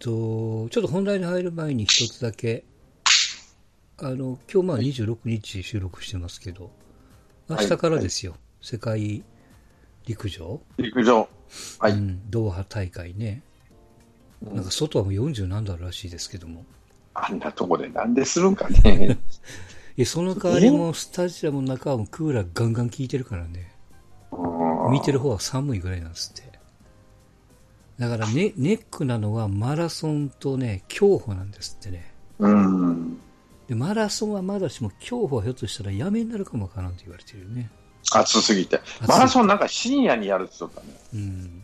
と、ちょっと本題に入る前に一つだけ、あの、今日まあ26日収録してますけど、明日からですよ、世界陸上、陸上。はい。うん、ドーハ大会ね。なんか外はもう40何度あるらしいですけども。あんなとこでなんでするんかね。いや、その代わりもスタジアムの中はもうクーラーガンガン効いてるからね。うん見てる方は寒いぐらいなんですって。だからね、ネックなのはマラソンとね、競歩なんですってね。うん。で、マラソンはまだしも競歩はひょっとしたらやめになるかもわからんと言われてるよね。暑すぎて。マラソンなんか深夜にやるって言ったね。うん。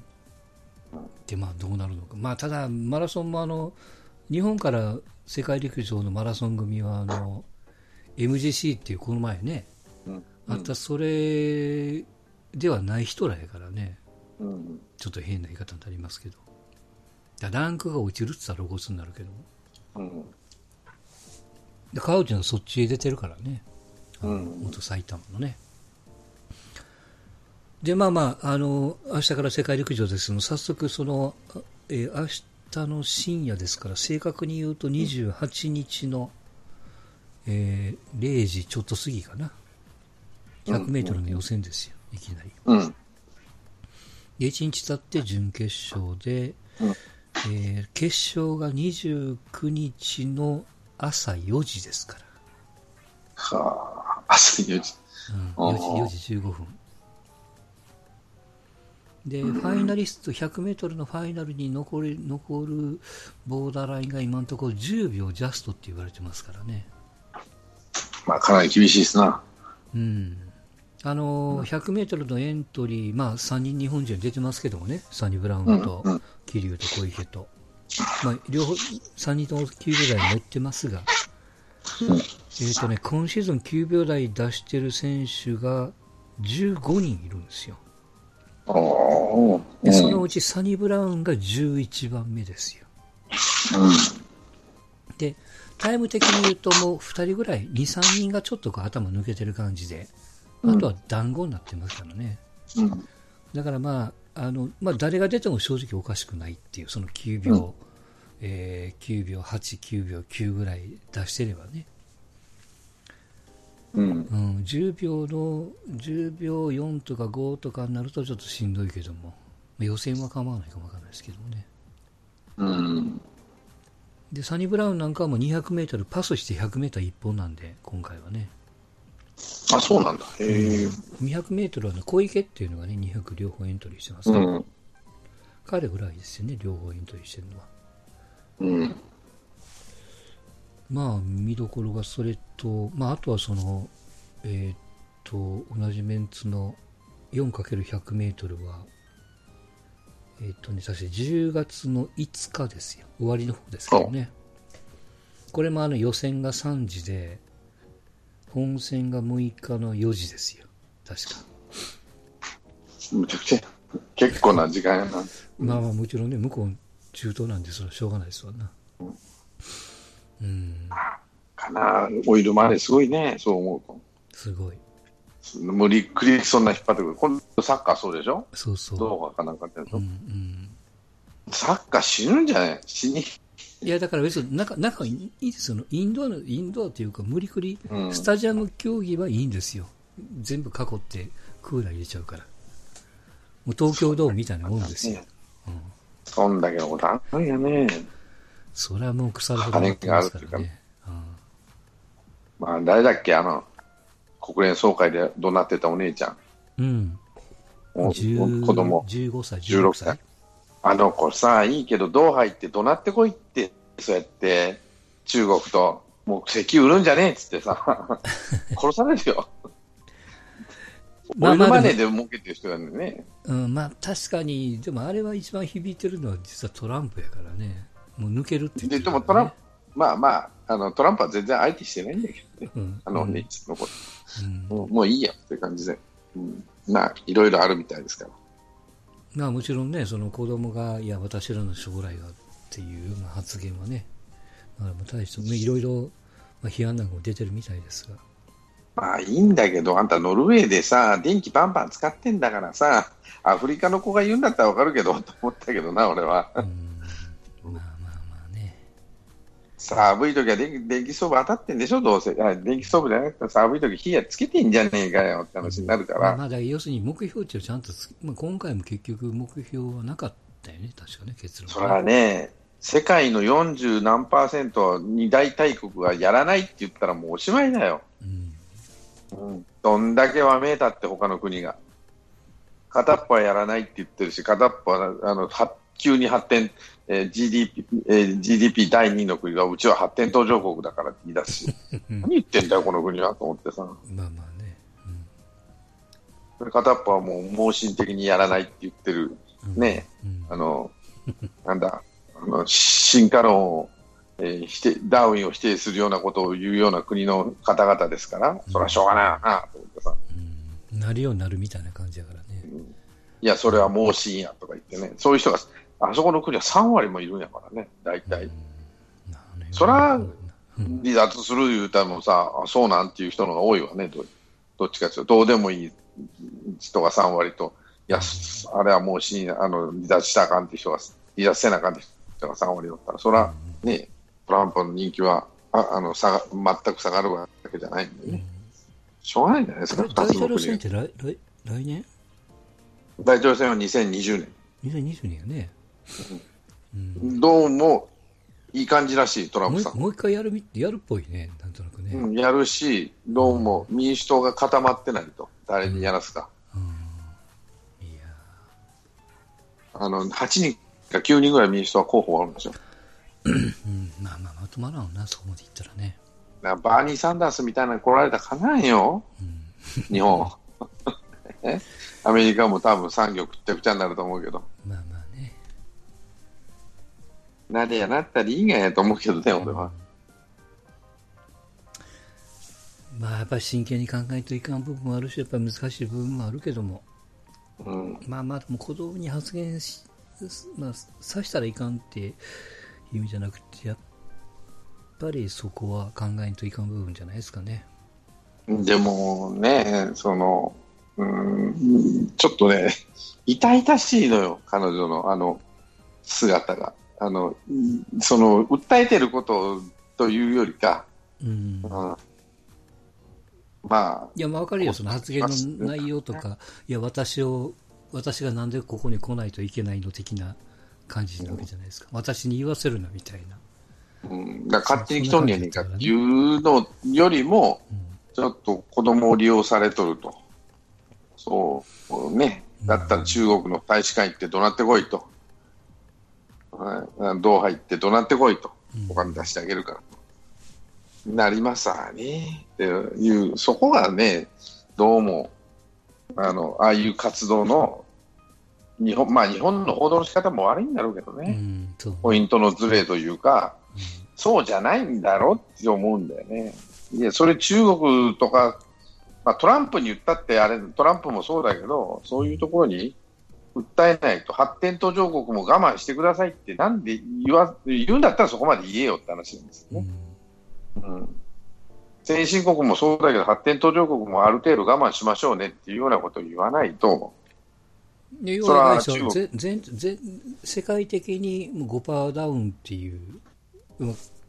で、まあどうなるのか。まあただ、マラソンもあの、日本から世界陸上のマラソン組はあの、MGC っていうこの前ね、うん。あったそれではない人らやからね。うん。ちょっと変な言い方になりますけど。だランクが落ちるって言ったら露骨になるけども。うん。で、川内のそっちへ出てるからね。うん。元埼玉のね。で、まあまあ、あの、明日から世界陸上ですけども、早速その、あえー明日の深夜ですから、正確に言うと28日の、えー0時ちょっと過ぎかな。100メートルの予選ですよ、いきなり。うん。で、1日経って準決勝で、うんえー決勝が29日の朝4時ですから。はあ、朝4時。うん、あー4時 ,4 時15分。で、ファイナリスト、100メートルのファイナルに残る残るボーダーラインが今のところ10秒ジャストって言われてますからね。まあ、かなり厳しいですな。うん。あのー、100メートルのエントリー、まあ3人日本人出てますけどもね、サニブラウンと桐生と小池と。まあ、両方、3人とも9秒台に乗ってますが、えっ、とね、今シーズン9秒台出してる選手が15人いるんですよ。で、そのうちサニブラウンが11番目ですよ。で、タイム的に言うともう2人ぐらい、2、3人がちょっと頭抜けてる感じで、あとは団子になってますからね。うん。うん。だからまあ、あの、まあ誰が出ても正直おかしくないっていう、その9秒、うんえー9秒8、9秒9ぐらい出してればね。うん。うん、10秒の、10秒4とか5とかになるとちょっとしんどいけども、まあ予選は構わないかもわかんないですけどもね。うん。で、サニブラウンなんかはもう200メートルパスして100メートル一本なんで、今回はね。あ、そうなんだ。へえ。200メートルはね、小池っていうのがね、200両方エントリーしてますから、うん。彼ぐらいですよね、両方エントリーしてるのは。うん。まあ、見どころがそれと、まあ、あとはその、えーっと、同じメンツの 4×100 メートルは、えーっとね、確か10月の5日ですよ。終わりの方ですけどね。これもあの予選が3時で、本戦が6日の4時ですよ。確か。むちゃくちゃ、結構な時間やな。まあまあもちろんね、向こう中東なんで、それはしょうがないですわな。うん、かな。オイルマネーすごいね、そう思うと。すごい。無理くりそんな引っ張ってくる。今度サッカーそうでしょ？そうそう。どうかかなんかってやつうんうんサッカー死ぬんじゃない？死に。いや、だから別に仲、仲いいですよ。インドアの、インドアというか、無理くり、うんスタジアム競技はいいんですよ。全部囲って、クーラー入れちゃうから。もう東京ドームみたいなもんですよ。うん。そんだけのことあるんやね。それはもう腐るほどなってますからね。まあ、誰だっけ？あの、国連総会で怒鳴ってたお姉ちゃん。うん。うん。お10子供。15歳、16 16歳歳。あの子さ、いいけど、ドーハ行って怒鳴ってこいって、そうやって、中国と、もう石油売るんじゃねえっつってさ、殺されるよ。まあまあで儲けてる人がね。うん、まあ確かに、でもあれは一番響いてるのは実はトランプやからね。もう抜けるって言ってねでもトランプ、まあまあ、あの、トランプは全然相手してないんだけどね。うん、あのおうんの子。うんもうもういいやっていう感じで。うん、まあ、いろいろあるみたいですから。まあもちろんね、その子供が、いや、私らの将来がっていうような発言はね、まあ、対して、まあいろいろ、まあ、批判なんかも出てるみたいですが、まあいいんだけど、あんたノルウェーでさ、電気バンバン使ってんだからさ、アフリカの子が言うんだったらわかるけど、と思ったけどな、俺は。うん、寒い時は電気電気ストーブ当たってんでしょ、どうせ。あ電気ストーブじゃなくて寒い時火やつけてんじゃねえかよって話になるから。まあ、だ要するに目標値をちゃんとつ、まあ、今回も結局目標はなかったよね、確かね、結論それはね、世界の40何パーセント二大大国がやらないって言ったらもうおしまいだよ。うん。うん、どんだけわめいたって他の国が。片っぽはやらないって言ってるし、片っぽはあのは急に発展、えー GDP えー GDP 第2位の国がうちは発展途上国だからって言い出すし、何言ってんだよ、この国はと思ってさ。まあまあね。それ片っぽはもう盲信的にやらないって言ってる、ね、うん。あの、なんだ、あの進化論を、えー否定、ダーウィンを否定するようなことを言うような国の方々ですから、それはしょうがないなと思ってさ。うん。なるようになるみたいな感じだからね。いや、それは盲信やとか言ってね、そういう人が、あそこの国は3割もいるんやからね、大体。そらうん。離脱する言うたらもさ、あそうなんていう人の方が多いわね、どどっちかというと、どうでもいい人が3割と、いや、あれはもう死にあの離脱したらあかんって人が、離脱せなあかんって人が3割だったら、そら、ね、トランプの人気はああの下が全く下がるわけじゃないんでね、しょうがないんじゃないですか、2大統領選って来来来年？大統領選は2020 ?2020 年。やね。どうもいい感じらしい、トランプさん。もう一回やるみやるっぽいね、なんとなくね。うん、やるし、どうも民主党が固まってないと、誰にやらすか。いやあの8人か9人ぐらい民主党は候補があるんですよ。まあまあまとまらんわな、そこまでいったらね。らバーニー・サンダースみたいなの来られたらかなんよ、日本。え？アメリカも多分産業くっちゃくちゃになると思うけど、まあまあね。なでやなったらいいんやと思うけどね、俺は。まあやっぱり真剣に考えといかん部分もあるし、やっぱり難しい部分もあるけども、うん、まあまあ、でも子供に発言し、まあ、さしたらいかんっていう意味じゃなくて、やっぱりそこは考えんといかん部分じゃないですかね。でもね、その、うん、ちょっとね、痛々しいのよ、彼女のあの姿が。あの、その、訴えてることというよりか、うん。うんまあ、いや、まあわかるよ、その発言の内容とか、いや、私を、私がなんでここに来ないといけないの的な感じなわけじゃないですか。私に言わせるな、みたいな。うん、だから勝手に来とんねやねんかっていうのよりも、ちょっと子供を利用されとると。そう、ね。だったら中国の大使館行って怒鳴ってこいと。はいドーハ行って怒鳴ってこいと。お金出してあげるから。なりますわね。っていう、そこがね、どうも、あの、ああいう活動の、日本、まあ日本の報道の仕方も悪いんだろうけどね。うん。ポイントのズレというか、そうじゃないんだろうって思うんだよね。いや、それ中国とか、まあ、トランプに言ったってあれ、トランプもそうだけど、そういうところに訴えないと、発展途上国も我慢してくださいって、なんで言わ言うんだったらそこまで言えよって話なんですよね。うんうん先進国もそうだけど、発展途上国もある程度我慢しましょうねっていうようなことを言わないと、で要は全全世界的にもう5%ダウンっていう、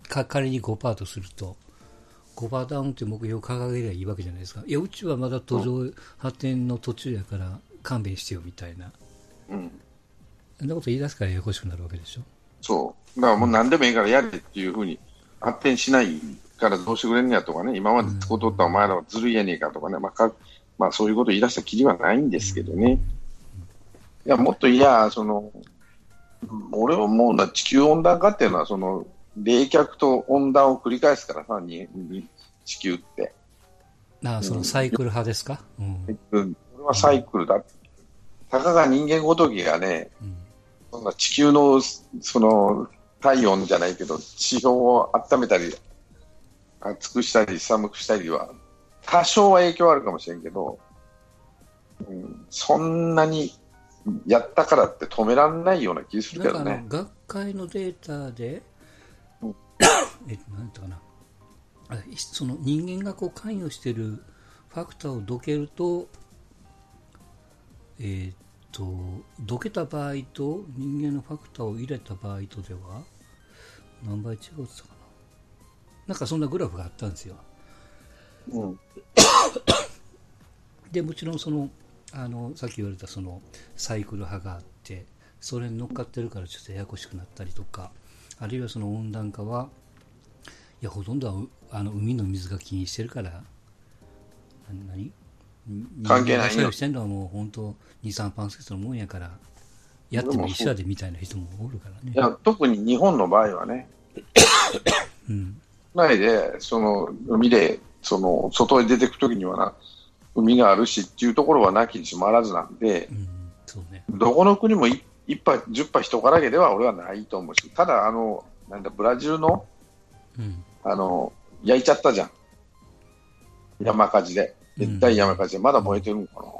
仮に5%とすると、5%ダウンって目標を掲げればいいわけじゃないですか。いや、うちはまだ途上発展の途中やから勘弁してよみたいな。うん、そんなこと言い出すからややこしくなるわけでしょ？そう。だからもう何でもいいからやれっていうふうに発展しないからどうしてくれんねやとかね、今まで使うとったお前らはずるいやねえかとかね、まあかまあ、そういうこと言い出したきりはないんですけどね。いや、もっといや、その、俺はもうな地球温暖化っていうのは、その、冷却と温暖を繰り返すからさ、にに地球って。ああ、そのサイクル派ですか、うんうんこれはサイクルだ。たかが人間ごときがね、うん。そんな地球のその体温じゃないけど、地表を温めたり、暑くしたり寒くしたりは、多少は影響あるかもしれんけど、うん、そんなにやったからって止められないような気するけどね。学会のデータで、うん。えっと、なんてかな、あその人間がこう関与しているファクターをどけると、えーっと、どけた場合と人間のファクターを入れた場合とでは、何倍違うってたかなんかそんなグラフがあったんですよ。うん。で、もちろんその、あの、さっき言われたそのサイクル派があって、それに乗っかってるからちょっとややこしくなったりとか、あるいはその温暖化は、いや、ほとんどはうあの海の水が気にしてるから、な何？関係ないよ人間が作用してんのはもう本当2、3パンセントのもんやから、やっても一緒やでみたいな人もおるからねい。や、特に日本の場合はね、うん。ないで、その、海で、その、外に出てくときにはな、海があるしっていうところはなきにしもあらずなんでう、ん。そうね。どこの国もい一杯、十杯人からげでは俺はないと思うし、ただ、あの、なんだ、ブラジルの、うん。あの、焼いちゃったじゃん。山火事で。熱帯山火事で、まだ燃えてるのかな。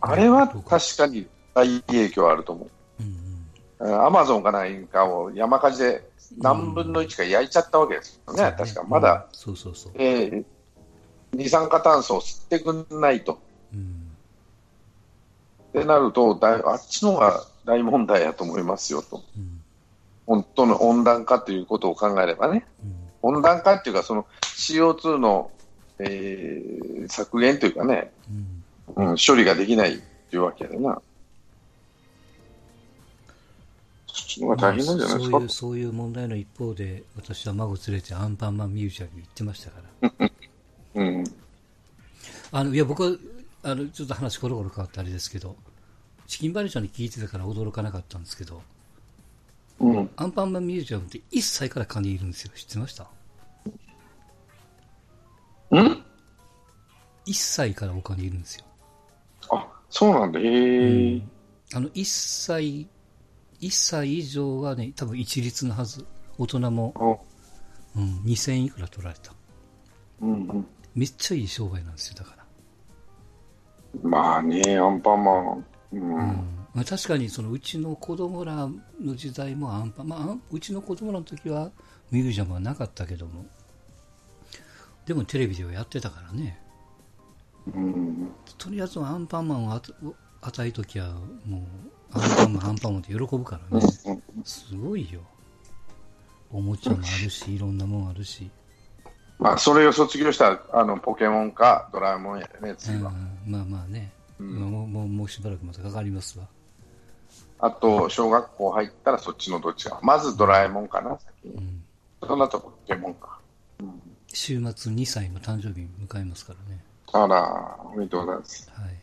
あれは確かに大影響あると思う。うんうん。アマゾンか何かを山火事で何分の1か焼いちゃったわけですよね、確か。まだ、うんそうそうそう。えー二酸化炭素を吸ってくんないと。うん。ってなると、だいあっちの方が大問題やと思いますよと。うん。本当の温暖化ということを考えればね。うん。温暖化っていうか、その CO2 の、えー削減というかね、うん。うん、処理ができないっていうわけやでな。そっちの方が大変なんじゃないですか？そういう、そういう問題の一方で、私は孫連れてアンパンマンミュージアムに行ってましたから。うん。あの、いや、僕は、あの、ちょっと話コロコロ変わってあれですけど、チキンバレーちゃんに聞いてたから驚かなかったんですけど、うん。アンパンマンミュージアムって1歳からカニいるんですよ。知ってました？うん？1歳からお金いるんですよ。あ、そうなんだ。へえ。あの、1歳、1歳以上はね、多分一律のはず。大人も、あうん、2000いくら取られた。うんうん。めっちゃいい商売なんですよ、だから。まあね、アンパンマン。うん。うんまあ、確かにそのうちの子供らの時代もアンパン、まあうちの子供らの時はミュージアムはなかったけども、でもテレビではやってたからね。うん。とりあえずアンパンマンを与えときゃ、もう、アンパンマン、アンパンマンって喜ぶからね。すごいよ。おもちゃもあるし、いろんなもんあるし。まあ、それを卒業したあのポケモンかドラえもんやね、うん次は。、まあまあね、うんまあもうもうもうしばらくまたかかりますわ。あと、小学校入ったらそっちのどっちか。まずドラえもんかな、先に。うん、その後ポケモンか。週末2歳の誕生日迎えますからね。あら、おめでとうございます。はい。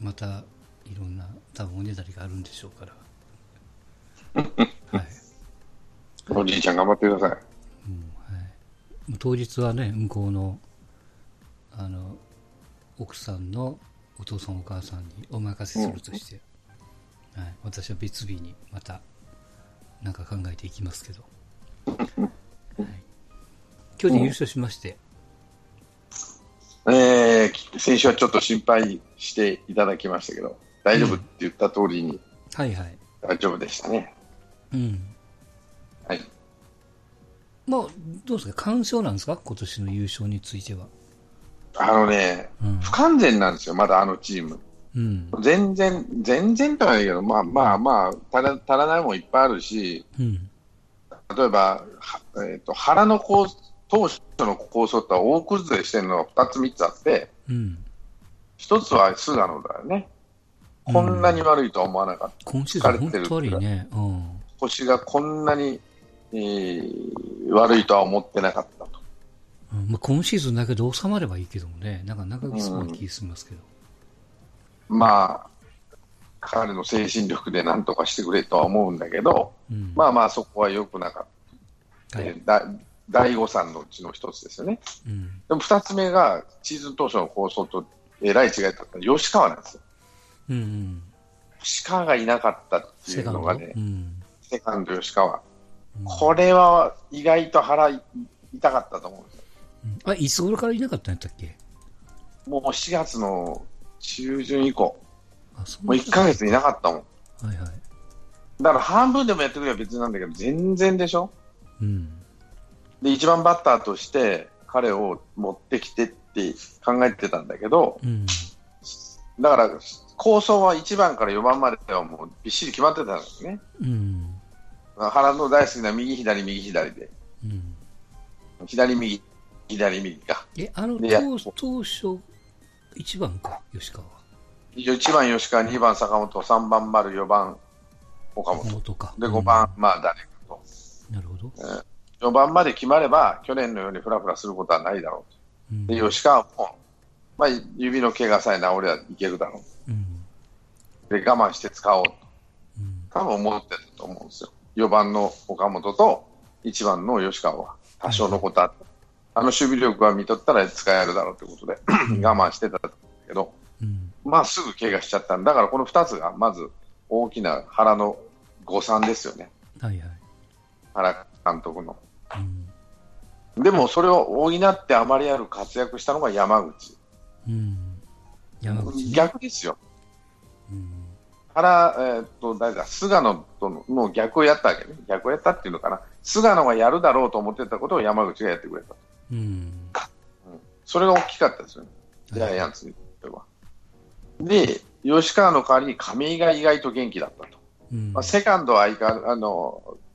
また、いろんな、多分おねだりがあるんでしょうから。はい。おじいちゃん頑張ってください。うんはい、当日はね、向こうの、あの、奥さんのお父さんお母さんにお任せするとして、はい、私は別日にまた、なんか考えていきますけど。はい、巨人優勝しまして、えー、先週はちょっと心配していただきましたけど、大丈夫って言った通りにはいはい。大丈夫でしたね。うん。はい。まあ、どうですか？干渉なんですか？今年の優勝については。あのね、うん。不完全なんですよ、まだあのチーム。うん。全然、全然とはないけど、まあまあまあ、足ら足らないもんいっぱいあるし、うん。例えば、はえー、と腹の構当初の構想とは大崩れしてるのが2つ、3つあって、うん。1つは菅野だよね。こんなに悪いとは思わなかった。今シーズン本当悪いね。うん。腰がこんなに、えー悪いとは思ってなかったと。うんまあ、今シーズンだけど収まればいいけどもね、なんか長くそうな気がしますけど。まあ、彼の精神力で何とかしてくれとは思うんだけど、うん。まあまあそこは良くなかった。はいえーだ第五三のうちの一つですよね。うん。でも二つ目が、シーズン当初の構想とえらい違いだった吉川なんですよ。うんうん。吉川がいなかったっていうのがねう、ん。セカンド吉川。うんこれは意外と腹痛かったと思うんですよ。あ、いつ頃からいなかったんやったっけ？もう4月の中旬以降、もう1ヶ月いなかったもん。はいはい。だから半分でもやってくれば別なんだけど、全然でしょ？うん。で、1番バッターとして彼を持ってきてって考えてたんだけど、うん。だから構想は1番から4番まではもうびっしり決まってたんですね。うん。原の大好きな右左右左で。うん。左右、左右か。え、あの当当初、1番か、吉川は。一応1番吉川、2番坂本、3番丸、4番岡岡本。本か。で、うん5番、まあ誰かと。なるほど。4番まで決まれば、去年のようにフラフラすることはないだろううんと。で、吉川も、まあ、指の怪我さえ治ればいけるだろうん。う。で、我慢して使おうと。うん。多分思ってたと思うんですよ。4番の岡本と1番の吉川は多少のことあって、あの守備力が見とったら使えるだろうということで我慢してたけど、うん。まあすぐ怪我しちゃったんだからこの2つがまず大きな腹の誤算ですよね。はいはい。原監督の。うん。でもそれを補ってあまりある活躍したのが山口。うん。山口、ね。逆ですよ。うん。原、えーっと、誰だ、菅野とのの逆をやったわけね。逆をやったっていうのかな。菅野がやるだろうと思ってたことを山口がやってくれた。うん。それが大きかったですよね。ジャイアンツにとっては。で、吉川の代わりに亀井が意外と元気だったと。うん。まあ、セカンドは相変わらあの、誰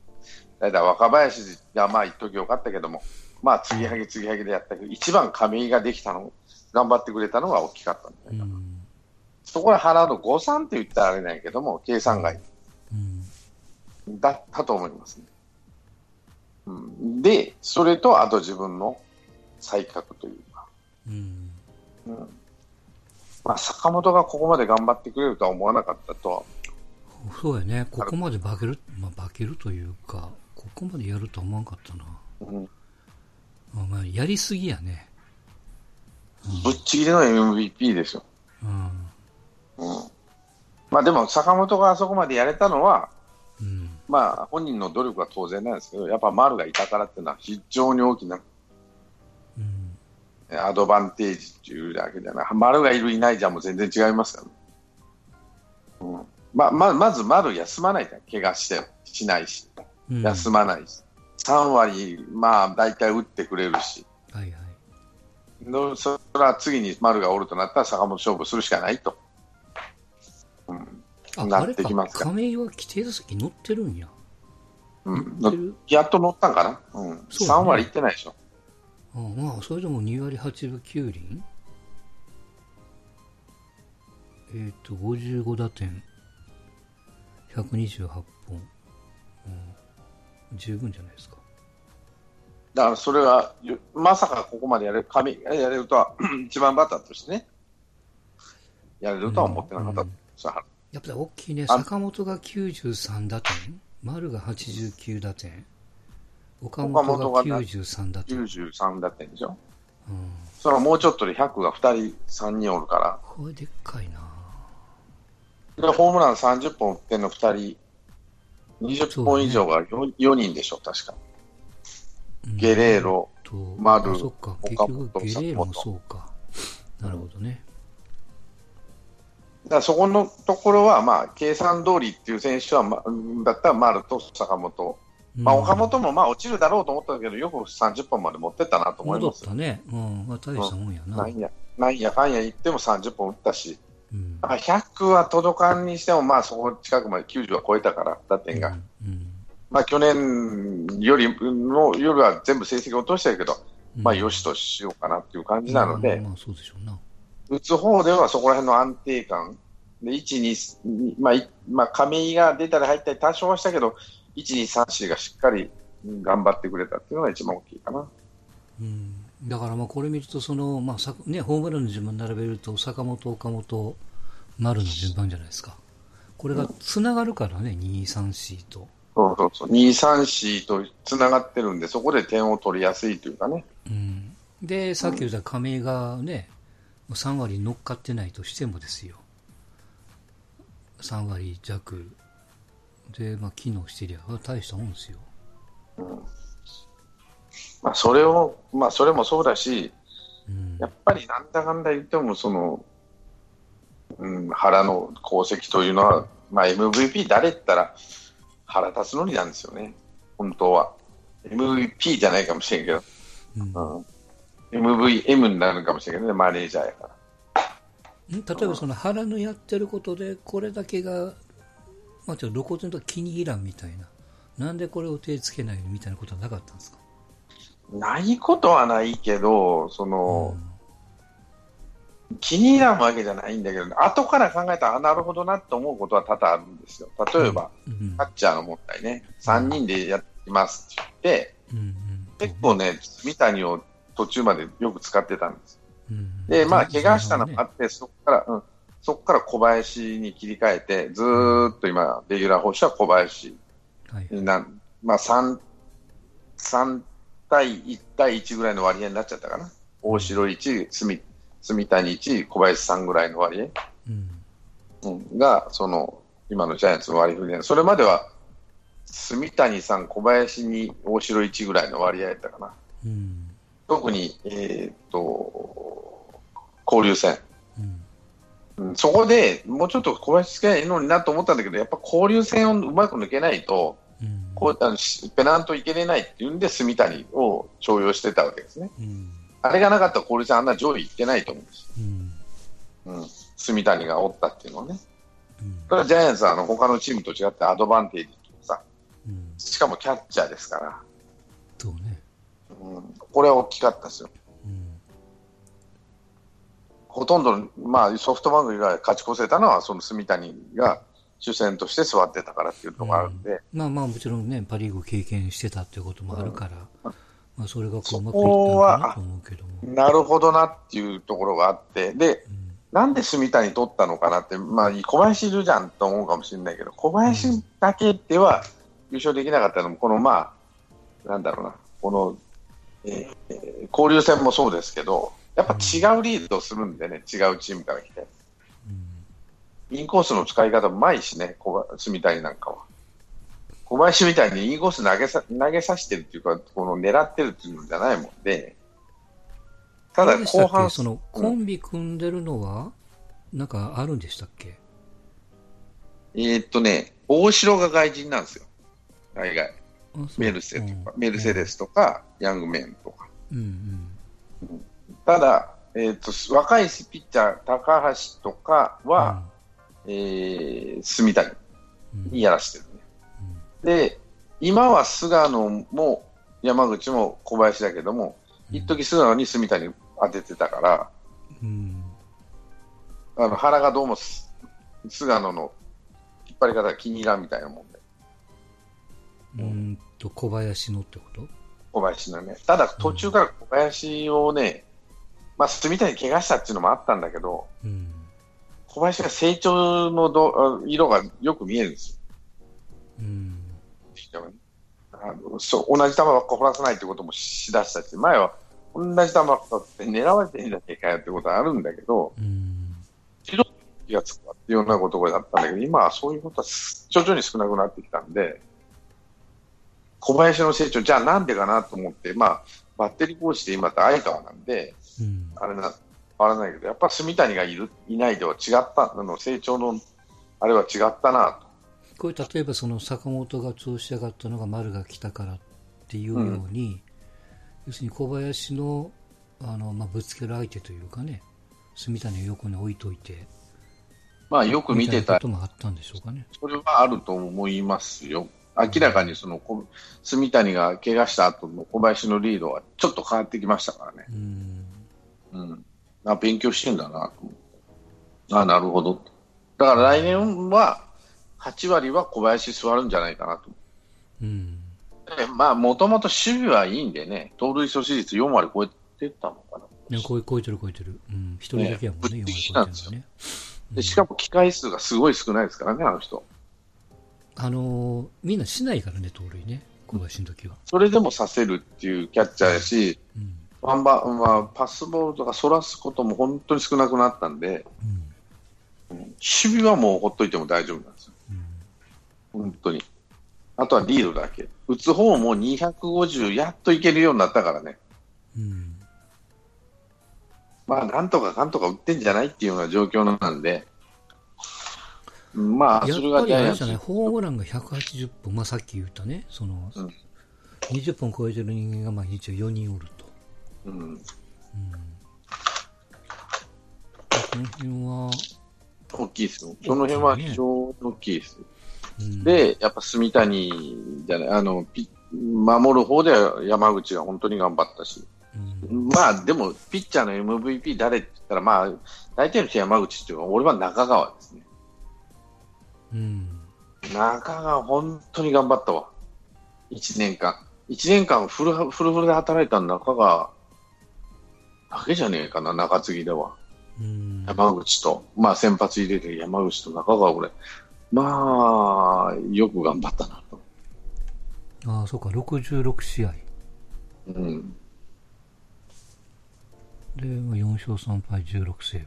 だ、若林がまあ一時よかったけども、まあ、継ぎはぎ継ぎはぎでやったけど、一番亀井ができたの、頑張ってくれたのが大きかったんだよね。うん。そこは原の誤算って言ったらあれないけども、計算外うん。だったと思いますね。うん、で、それと、あと自分の才覚というか、うん。うんまあ、坂本がここまで頑張ってくれるとは思わなかったとは、そうやね。ここまで化ける、まあ、化けるというか、ここまでやるとは思わんかったな。うんまあ、まあ、やりすぎやね。ぶっちぎりの MVP ですよ。うん。うんまあ、でも坂本があそこまでやれたのは、うん。まあ、本人の努力は当然なんですけど、やっぱ丸がいたからっていうのは非常に大きなうん。えアドバンテージっていうだけじゃない、丸がいる、いないじゃもう全然違いますから、ねうんまあままず丸休まないじゃん、怪我してしないし、うん。休まないし、3割、まあ大体打ってくれるし、はいはい。のそれは次に丸がおるとなったら坂本勝負するしかないと。うん。あ、なってきますか亀井は規定打席乗ってるんや。うん。乗ってる？やっと乗ったんかな、うん。そうだね。3割いってないでしょ。あまあ、それでも2割8分9厘？えっ、と、55打点、128本、うん。十分じゃないですか。だからそれは、よまさかここまでやれる、神やれるとは、一番バッターとしてね、やれるとは思ってなかった。うん。それはやっぱり大きいね、あ。坂本が93打点、丸が89打点、岡岡本が本が93打点。93打点でしょ。うん、それはもうちょっとで100が2人、3人おるかこれでっかいな。ホームラン30本打ってんの2人、20本以上が 4, 4人でしょ、確か。うんゲレーロ、と、丸あそっか、結岡局本ゲレーロも坂そうか。なるほどね。だそこのところは、まあ、計算通りっていう選手は、ま、だったら丸と坂本、まあ、岡本もまあ落ちるだろうと思ったけど、よく30本まで持ってったなと思い戻ます。ったね。うん、まあ、大したもんやな。なんや、なんやかんや言っても30本打ったし、うん。まあ100は届かんにしても、まあそこ近くまで90は超えたから、打点が。うん。まあ去年よりの夜は全部成績落としてるけど、うんまあよしとしようかなっていう感じなので。打つ方ではそこら辺の安定感、で1、2、まあ、いまあ、亀井が出たり入ったり多少はしたけど、1、2、3、4がしっかりうん頑張ってくれたっていうのが一番大きいかな。うん。だからまあ、これ見ると、その、まあ、さね、ホームランの順番並べると、坂本、岡本、丸の順番じゃないですか。これが繋がるからね、2、3、4と。そうそうそう。2、3、4とつながってるんで、そこで点を取りやすいというかね。うん。で、さっき言った亀井がね、3割乗っかってないとしてもですよ。3割弱で、まあ、機能してりゃ、大したもんですよ。まあ、それを、まあ、それもそうだし、うん。やっぱりなんだかんだ言っても、その、うん、原の功績というのは、まあ、MVP 誰ったら、原辰徳なんですよね、本当は。MVP じゃないかもしれんけど、うん。うん、MVM になるかもしれんけどね、マネージャーやから。ん。例えばその原のやってることでこれだけが、まあ、ちょっと露骨にと気に入らんみたいな。なんでこれを手つけないのみたいなことはなかったんですか？ないことはないけど、その、気に入らんわけじゃないんだけど、後から考えたら、あなるほどなと思うことは多々あるんですよ。例えば、うん。うん。キャッチャーの問題ね、3人でやってますって言って、うんうん。結構ね、三谷を途中までよく使ってたんです。うん。で、まあ、怪我したのもあねって、そこから、うん、そこから小林に切り替えて、ずーっと今、レギュラー報酬は小林はいになん、まあ、3、3対1対1ぐらいの割合になっちゃったかな。大城1、住住谷1、小林3ぐらいの割合、うん。うん、が、その、今のジャイアンツの割り振りで、それまでは、住谷さん、小林に大城1ぐらいの割合やったかな。うん。特に、えーっと、交流戦。そこでもうちょっと小林つけないいのになと思ったんだけど、やっぱ交流戦をうまく抜けないと、うんこうあのしペナントいけれないっていうんで、住谷を重用してたわけですね。うんあれがなかったら交流戦あんな上位いってないと思うんですうんよ。うん。住谷がおったっていうのはね。うんそれはジャイアンツはあの他のチームと違ってアドバンテージというしかもキャッチャーですから、そうねうん、これは大きかったですよ。うんほとんど、まあ、ソフトバンクが勝ち越せたのは、その住谷が主戦として座ってたからっていうのがあるんで、まあまあもちろんねパ・リーグを経験してたっていうこともあるから、まあ、それがこそうまくいったのかなと思うけども、なるほどなっていうところがあって、で、うん。なんで住谷取ったのかなって、まあ、小林いるじゃんと思うかもしれないけど、小林だけでは優勝できなかったのも、このまあ、なんだろうな、この、えー交流戦もそうですけど、やっぱ違うリードするんでね、違うチームから来て。インコースの使い方うまいしね、小林みたいなんかは。小林みたいにインコース投げさ投げさせてるっていうか、この狙ってるっていうのじゃないもんで、ただ後半、そのコンビ組んでるのは、なんかあるんでしたっけ？えーっとね、大城が外人なんですよ、大概。メルセとか、うん。メルセデスとか、ヤングメンとか。うんただ、えーっと、若いピッチャー、高橋とかうん。は、えー、住谷うん。にやらせてるね。で、今は菅野も山口も小林だけども、一時菅野に住谷当ててたから、うん。あの原がどうもす菅野の引っ張り方が気に入らんみたいなもんで、うんうんと小林のってこと？小林のね。ただ途中から小林をね、まあ、住谷怪我したっていうのもあったんだけど、うん小林が成長のどあ色がよく見えるんですよ。うん。あのそう同じ球ばっか掘らせないってこともしだしたし、前は同じ球ばっかって狙われてんじゃねえかよってことはあるんだけど、うん気がつくわっていうようなことだったんだけど、今はそういうことはす徐々に少なくなってきたんで、小林の成長、じゃあなんでかなと思って、まあ、バッテリーコーチで今って相川なんで、うん。あれな、変わらないけど、やっぱ住谷がいる、いないでは違った、あの成長の、あれは違ったなと。これ例えばその坂本が調子上がったのが丸が来たからっていうように、要するに小林のあの、まあ、ぶつける相手というかね住谷を横に置いといてまあ、よく見てたこともあったんでしょうかね。それはあると思いますよ。明らかにそのこ住谷が怪我した後の小林のリードはちょっと変わってきましたからね。うんうん。あ勉強してんだなと思って。あなるほど。だから来年は8割は小林座るんじゃないかなと。うんでまあ、もともと守備はいいんでね、盗塁阻止率4割超えてたのかな。ね、こう超えてる超えてる。うん。一人だけやもんね、ね4割超えてるのね。でしかも機会数がすごい少ないですからね、あの人。あのーみんなしないからね、盗塁ね。小林の時は。それでもさせるっていうキャッチャーやし、うん。ワンバまあ、パスボールとかそらすことも本当に少なくなったんで、うん。守備はもうほっといても大丈夫なんですよ。うん。本当に。あとはリードだけ。打つ方も250やっといけるようになったからね。うん。まあ、なんとかかんとか打ってんじゃないっていうような状況なんで、まあ、それがぱジャイアホームランが180本、まあさっき言ったね、その、うん20本超えてる人間がまあ一応4人おると。うん、うん。この辺は、大きいですよ。その辺は非常に大きいです。うん、で、やっぱ住谷じゃない、あの、ピ守る方では山口が本当に頑張ったし、うんまあでも、ピッチャーの MVP 誰って言ったら、まあ、大体の人山口っていうか、俺は中川ですね。うん中川、本当に頑張ったわ。1年間。1年間フル、フルフルで働いた中川だけじゃねえかな、中継ぎでは。うん山口と、まあ先発入れて山口と中川、俺、まあ、よく頑張ったなと。ああそうか66試合うん。でまあ4勝3敗16セー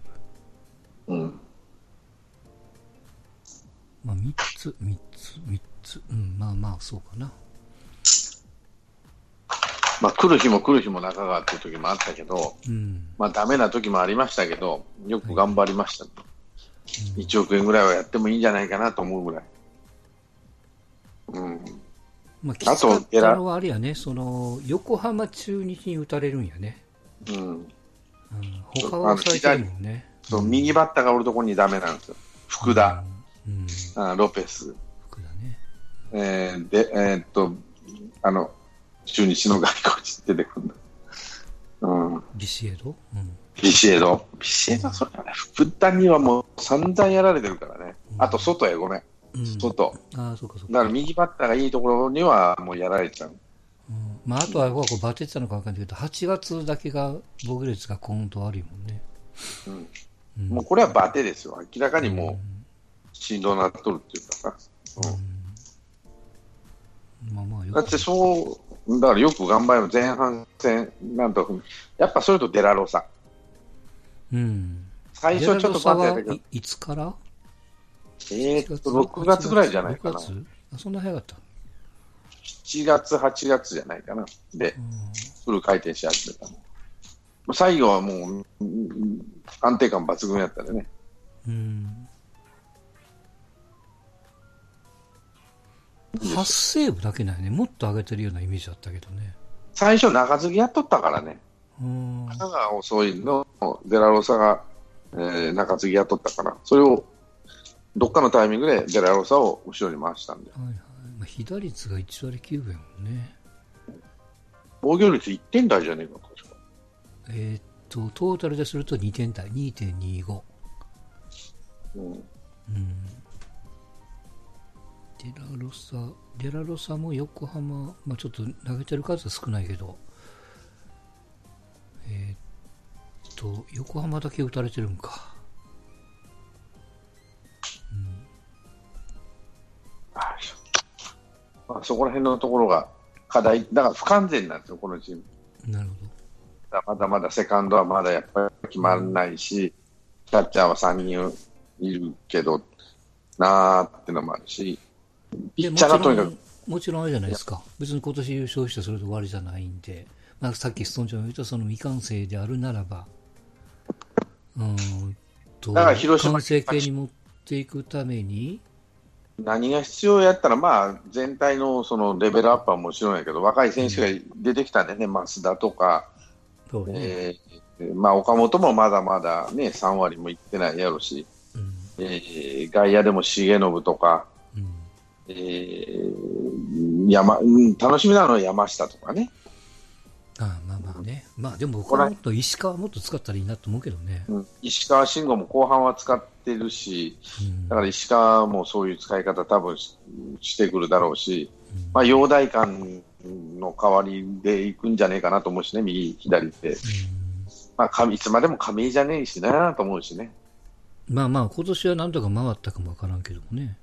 ブうん。まあ3つ3つ3つうんまあまあそうかなまあ来る日も来る日も中川っていう時もあったけど、うんまあダメな時もありましたけど、よく頑張りました。うん1億円ぐらいはやってもいいんじゃないかなと思うぐらい。うん。まあ、きつかったのはあれやね、その、横浜中日に打たれるんやね。うん。うん、他は抑えてるもんね。そう、右バッターがおるところにダメなんですよ。福田、うん。うん。あロペス、福だね。えーで、えーっと、あの、中日の外国人出てくるんだ。うん。ビシエド？うん。ビシエド。ビシエドはそれはね、福田にはもう散々やられてるからね。あと、外や、ごめん。うん。外。ああ、そうかそうか。だから右バッターがいいところにはもうやられちゃう。うん、まあ、あとは、こうバテてたのかわかんないけど、8月だけが、防御率がコーンと悪いもんね。うん。うん。もうこれはバテですよ。明らかにもう、しんどなっとるっていうかさ。うん。まあまあ、よくだってそう、だからよく頑張る前半戦、なんと、やっぱそれとデラロサ。うん。最初ちょっとバテやったけどい、いつから？えーっと、6月ぐらいじゃないかな。6月？あ、そんな早かった？7月、8月じゃないかな。でう、ん。フル回転し始めたの。最後はもう、うん安定感抜群やったでね。うん。8セーブだけなんやね。もっと上げてるようなイメージだったけどね。最初中継ぎやっとったからね。うん。歯が遅いの、デラロサが、えー中継ぎやっとったから、それを、どっかのタイミングでデラロサを後ろに回したんで。はいはい。まあ、被打率が1割9分やもんね。防御率1点台じゃねえか、確か。えーっと、トータルですると2点台、2.25。うん。うん。デラロサ、デラロサも横浜、まあちょっと投げてる数は少ないけど、えーっと、横浜だけ打たれてるんか。まあ、そこら辺のところが課題、だから不完全なんですよ、このチーム。なるほだからまだまだセカンドはまだやっぱり決まらないし、キャッチャーは3人いるけどなーってのもあるし、ど。ピッチャーがとにかくちろん、もちろんあれじゃないですか。別に今年優勝してそれで終わりじゃないんで、まあ、さっきストーンちゃんが言ったその未完成であるならば、うーんと、だから広島完成形に持っていくために、何が必要やったら、まあ、全体のそのレベルアップはもちろんやけど、若い選手が出てきたんでね、増田とか、ね。えーまあ、岡本もまだまだね、3割もいってないやろし、うん。えー外野でも重信とか、うん。えー山うん楽しみなのは山下とかね、ああまあまあね。まあでも僕はもっと石川もっと使ったらいいなと思うけどね。うん石川慎吾も後半は使ってるし、うん。だから石川もそういう使い方多分ししてくるだろうし、うんまあ、陽大館の代わりでいくんじゃねえかなと思うしね、右、左って。まあ、神いつまでも亀井じゃねえしなと思うしね。うんまあまあ今年はなんとか回ったかもわからんけどもね。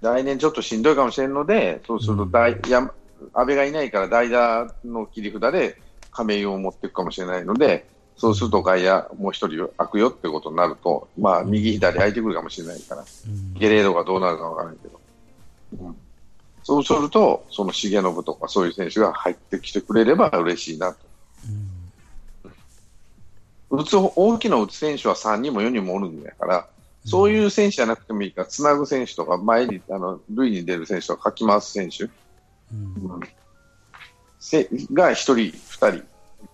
来年ちょっとしんどいかもしれんので、そうすると大、や安倍がいないから代打の切り札で亀井を持っていくかもしれないので、そうすると外野もう一人開くよってことになると、まあ、右、左空いてくるかもしれないから、うん。ゲレードがどうなるかわからないけど。うんそうすると、その重信とかそういう選手が入ってきてくれれば嬉しいなと。うん打つ、大きな打つ選手は3人も4人もおるんだから、そういう選手じゃなくてもいいから、つなぐ選手とか、前に、あの、塁に出る選手とか、かき回す選手、うんせが1人、2人、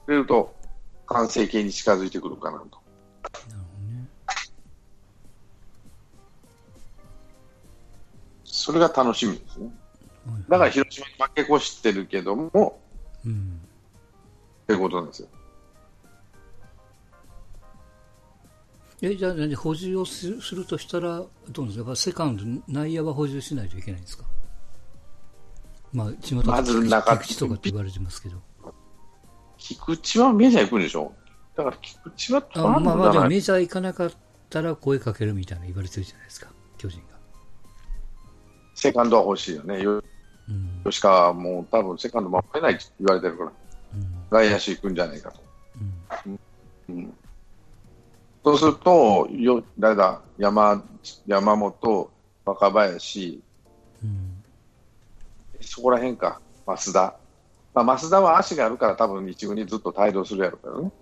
くれると、完成形に近づいてくるかなと。なるほどね。それが楽しみですね。だから広島に負け越してるけども、うん。ってことなんですよ。え、じゃあ何、補充をすするとしたら、どうなんですか？セカンド、内野は補充しないといけないんですか？まあ、巷まず中菊池とかって言われてますけど。菊池はメジャー行くんでしょ？だから菊池はあまあまあ、メジャー行かなかったら声かけるみたいな言われてるじゃないですか、巨人が。セカンドは欲しいよね。ようん。吉川はもう多分セカンド守れないって言われてるから、うん。外野手行くんじゃないかと。うん。うんそうすると、よ誰だ？山山本、若林、うん。そこら辺か、増田。まあ、増田は足があるから多分一軍にずっと帯同するやろうけどね。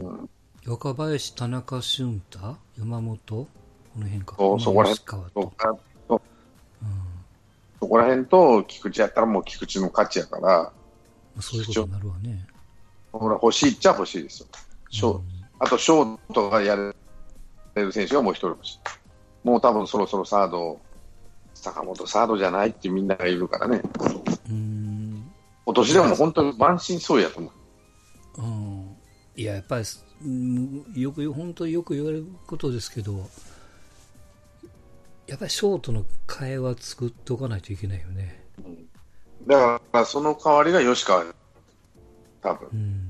うん若林、田中俊太、山本、この辺か。まあそうそこら辺とそうんそこら辺と菊池やったらもう菊池の勝ちやから、まあ、そういうことになるわね。ほら欲しいっちゃ欲しいですよ。ショーあと、ショートがやれる選手がもう一人欲しい。もう多分そろそろサード、坂本サードじゃないってみんながいるからね。うん。今年でも本当に満身創痍やと思う。うん。いや、やっぱり、うんよく、本当によく言われることですけど、やっぱりショートの替えは作っておかないといけないよね。だから、その代わりが吉川、多分。うん。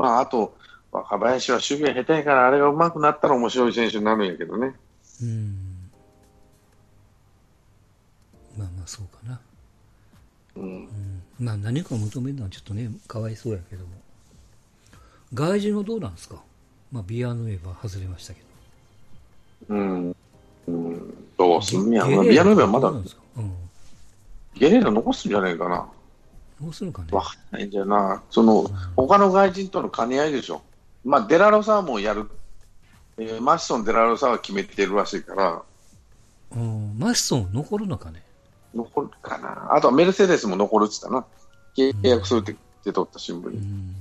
まあ、あと、若林は守備が下手やから、あれが上手くなったら面白い選手になるんやけどね。うん。まあまあ、そうかな。うん。うん。まあ、何か求めるのはちょっとね、かわいそうやけども。外人はどうなんですか？まあ、ビアノエバ外れましたけど。うん。うん。どうすんねやビアノベはまだどうなんですか？うん。ゲレーロ残すんじゃないかな。どうするかね。わかんないんだよな。その、他の外人との兼ね合いでしょ。まあ、デラロサはもうやる。えーマッソン、デラロサは決めてるらしいから、うん。マシソン残るのかね。残るかな。あとはメルセデスも残るって言ったな。契約するって出とった新聞に。うん。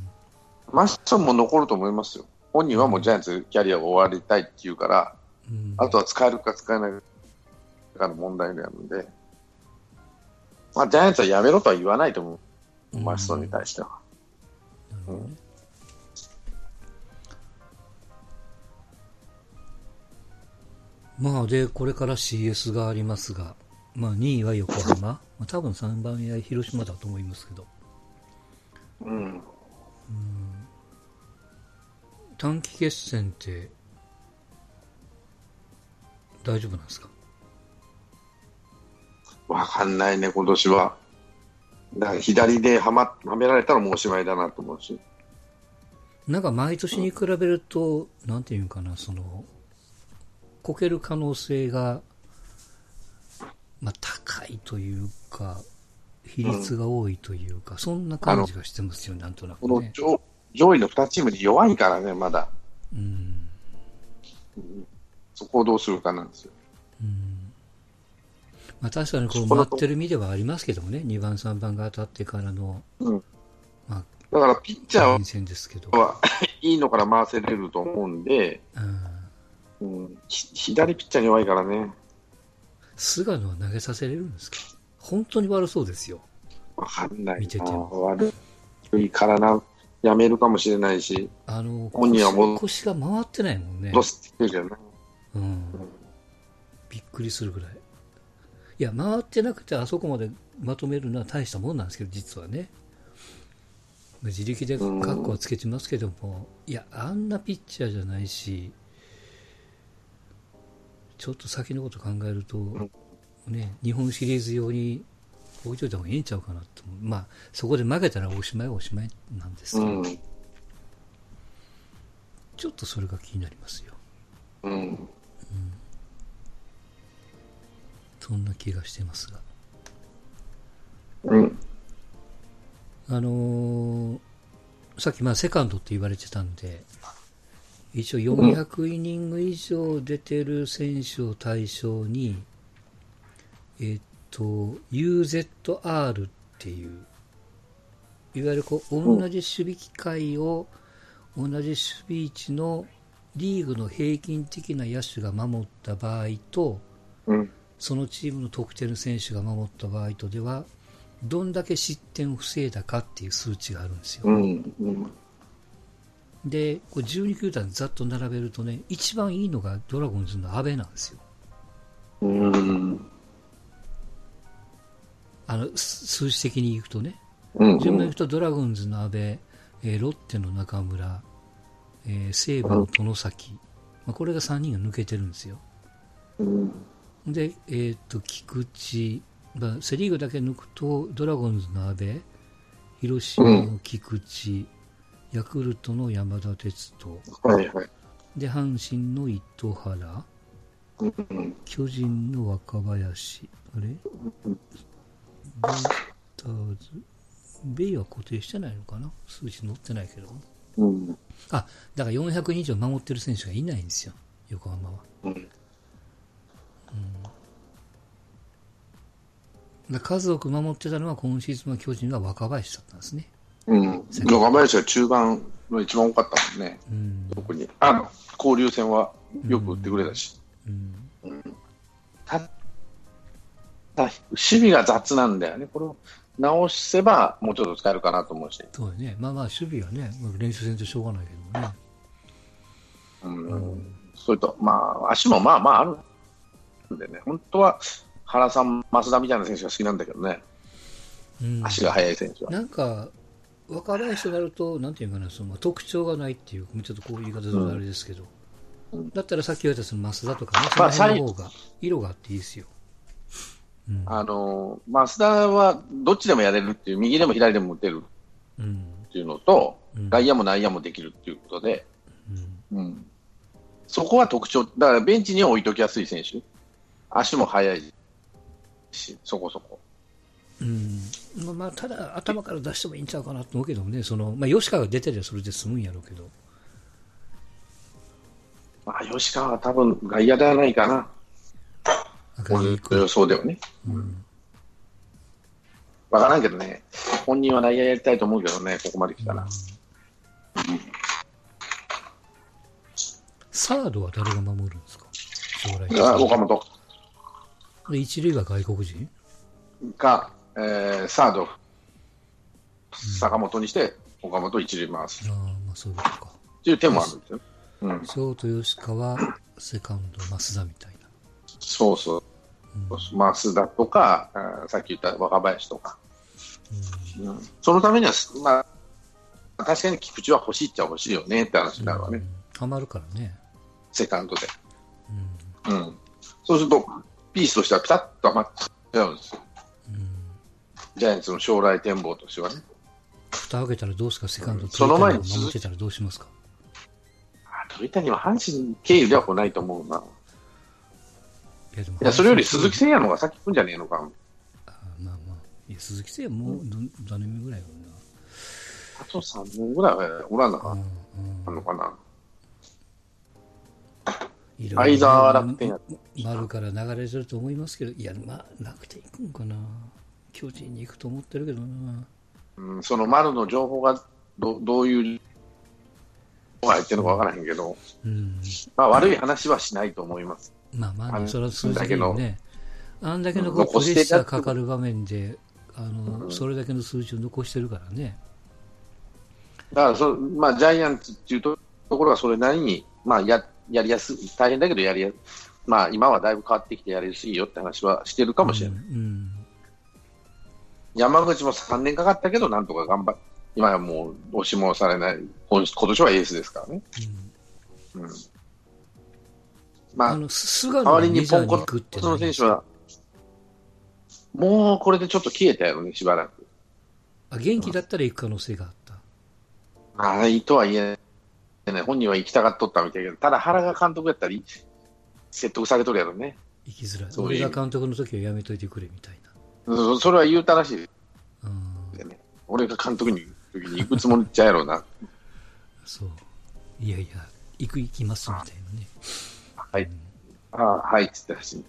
マッソンも残ると思いますよ。本人はもうジャイアンツキャリアを終わりたいって言うから、うん。あとは使えるか使えないかの問題なので、まあ、ジャイアンツはやめろとは言わないと思う、マッソンに対しては。なるほどね。まあ、で、これから CS がありますが、まあ、2位は横浜、まあ、多分3番目は広島だと思いますけど、うん。短期決戦って、大丈夫なんですか？わかんないね、今年は。だから左ではま、はめられたらもうおしまいだなと思うし。なんか毎年に比べると、なんていうかな、その、こける可能性が、まあ、高いというか、比率が多いというか、そんな感じがしてますよ、なんとなくね。この上上位の2チームで弱いからね、まだ。うん。そこをどうするかなんですよ。うん。まあ、確かにこう、そこの待ってる身ではありますけどもね、2番、3番が当たってからの、うん。まだからピッチャあ、ー連戦ですけど。はいいのから回せれると思うんで、うん。うん、ひ左ピッチャーに弱いからね。菅野は投げさせれるんですか？本当に悪そうですよ。わかんないな。見てても悪いからな、やめるかもしれないし、あの、本人はもう腰腰が回ってないもんね。どうしてるけどね。うん。びっくりするぐらい。いや、回ってなくてあそこまでまとめるのは大したもんなんですけど、実はね。自力でカッコはつけてますけども、いや、あんなピッチャーじゃないし、ちょっと先のこと考えると、ね、日本シリーズ用に置いといた方がいいんちゃうかなと思う。まあ、そこで負けたらおしまいはおしまいなんですけど、うん。ちょっとそれが気になりますよ。うん。そんな気がしてますが。うん。あのーさっきまあセカンドって言われてたんで、一応400イニング以上出てる選手を対象に、えっと、UZR っていう、いわゆるこう、同じ守備機会を、同じ守備位置のリーグの平均的な野手が守った場合と、うん。そのチームの得点の選手が守った場合とでは、どんだけ失点を防いだかっていう数値があるんですよ。うん。うん。で、これ12球団ざっと並べるとね、一番いいのがドラゴンズの阿部なんですよ。うん。あの、す数字的にいくとね。うん。順番にいくとドラゴンズの阿部、えーロッテの中村、えー西武の外崎、まあ、これが3人が抜けてるんですよ。うん。で、えーっと、菊池、まあ、セ・リーグだけ抜くと、ドラゴンズの阿部、広島の菊池、ヤクルトの山田哲人、はいはい。で、阪神の糸原、うん。巨人の若林、あれ？ベイターズ、ベイは固定してないのかな？数字載ってないけど。うん。あ、だから400人以上守ってる選手がいないんですよ、横浜は。うん。だから数多く守ってたのは今シーズンは巨人が若林だったんですね。うん。若林が中盤の一番多かったもんね。うん。特に。あの、交流戦はよく打ってくれたし。うん。たた守備が雑なんだよね。これを直せばもうちょっと使えるかなと思うし。そうだね。まあまあ、守備はね、まあ練習戦としょうがないけどもね。うん。それと、まあ、足もまあまああるんでね。本当は原さん、増田みたいな選手が好きなんだけどね。うん。足が速い選手は。なんか、若林となると、なんていうかな、その特徴がないっていう、ちょっとこういう言い方するとあれですけど、うんだったらさっき言われたその増田とかね、そまあの辺の方が、色があっていいですよ。うん。あの、増田はどっちでもやれるっていう、右でも左でも打てるうん。っていうのと、うん外野も内野もできるっていうことで、うん。うん、そこは特徴、だからベンチには置いときやすい選手、足も速いし、そこそこ。うん。まあ、まあ、ただ、頭から出してもいいんちゃうかなと思うけどもね、その、まあ、吉川が出てりゃそれで済むんやろうけど。まあ、吉川は多分外野ではないかな、予想ではね。うん。わからんけどね、本人は内野やりたいと思うけどね、ここまで来たら。サードは誰が守るんですか？将来的にあ岡本で一塁は外国人？か、えーサード、坂本にして、岡本一塁回すああ、まあそういうことか。っていう手もあるんですよ。うん、ショート吉川、セカンド増田みたいな。そうそう。増田とか、あーさっき言った若林とか。うんそのためには、まあ、確かに菊池は欲しいっちゃ欲しいよねって話になるわね、うんハマるからね。セカンドで。うん。うん。そうすると、ピースとしてはピタッとはまっちゃうんですよ。うん。ジャイアンツの将来展望としてはね。蓋開けたらどうですか？セカンド、その前に守ってたらどうしますか？あ鳥谷は阪神経由では来ないと思うな。いや、でもいや、それより鈴木誠也の方が先来んじゃねえのか？あまあまあ。いや、鈴木誠也もうど何年目ぐらいやろあと3年ぐらいはおらんのかうな。あんのかな？うん。い相沢は楽天や丸から流れてると思いますけど、いや、まあ、楽天行くんかな。巨人に行くと思ってるけどな。うん、その丸の情報がどどういうのが入ってるのかわからへんけど、うん。まあ、悪い話はしないと思います。まあまあ、それは数字的にね。あんだけのこうプ残してレッシャーかかる場面で、あの、それだけの数字を残してるからね。だからそ、まあ、ジャイアンツっていうとところはそれなりに、まあ、ややりやすい、大変だけどやりやまあ、今はだいぶ変わってきてやりやすいよって話はしてるかもしれない。うん。山口も3年かかったけど、なんとか頑張っ今はもう押し戻されない、今今年はエースですからね。うん。うん、まあ、あの、代わりにポンコツの選手は、もうこれでちょっと消えたよね、しばらく。あ、元気だったら行く可能性があった。ああ、いいとは言えない。本人は行きたがっとったみたいだけど、ただ原が監督やったら説得されとるやろね。行きづらい。そういう俺が監督の時はやめといてくれみたいそそれは言うたらしいな。うん。でね。俺が監督に行く時に行くつもりっちゃやろうな。そう。いやいや、行く行きますみたいなね。はい。ああ、はいって言ったらしい。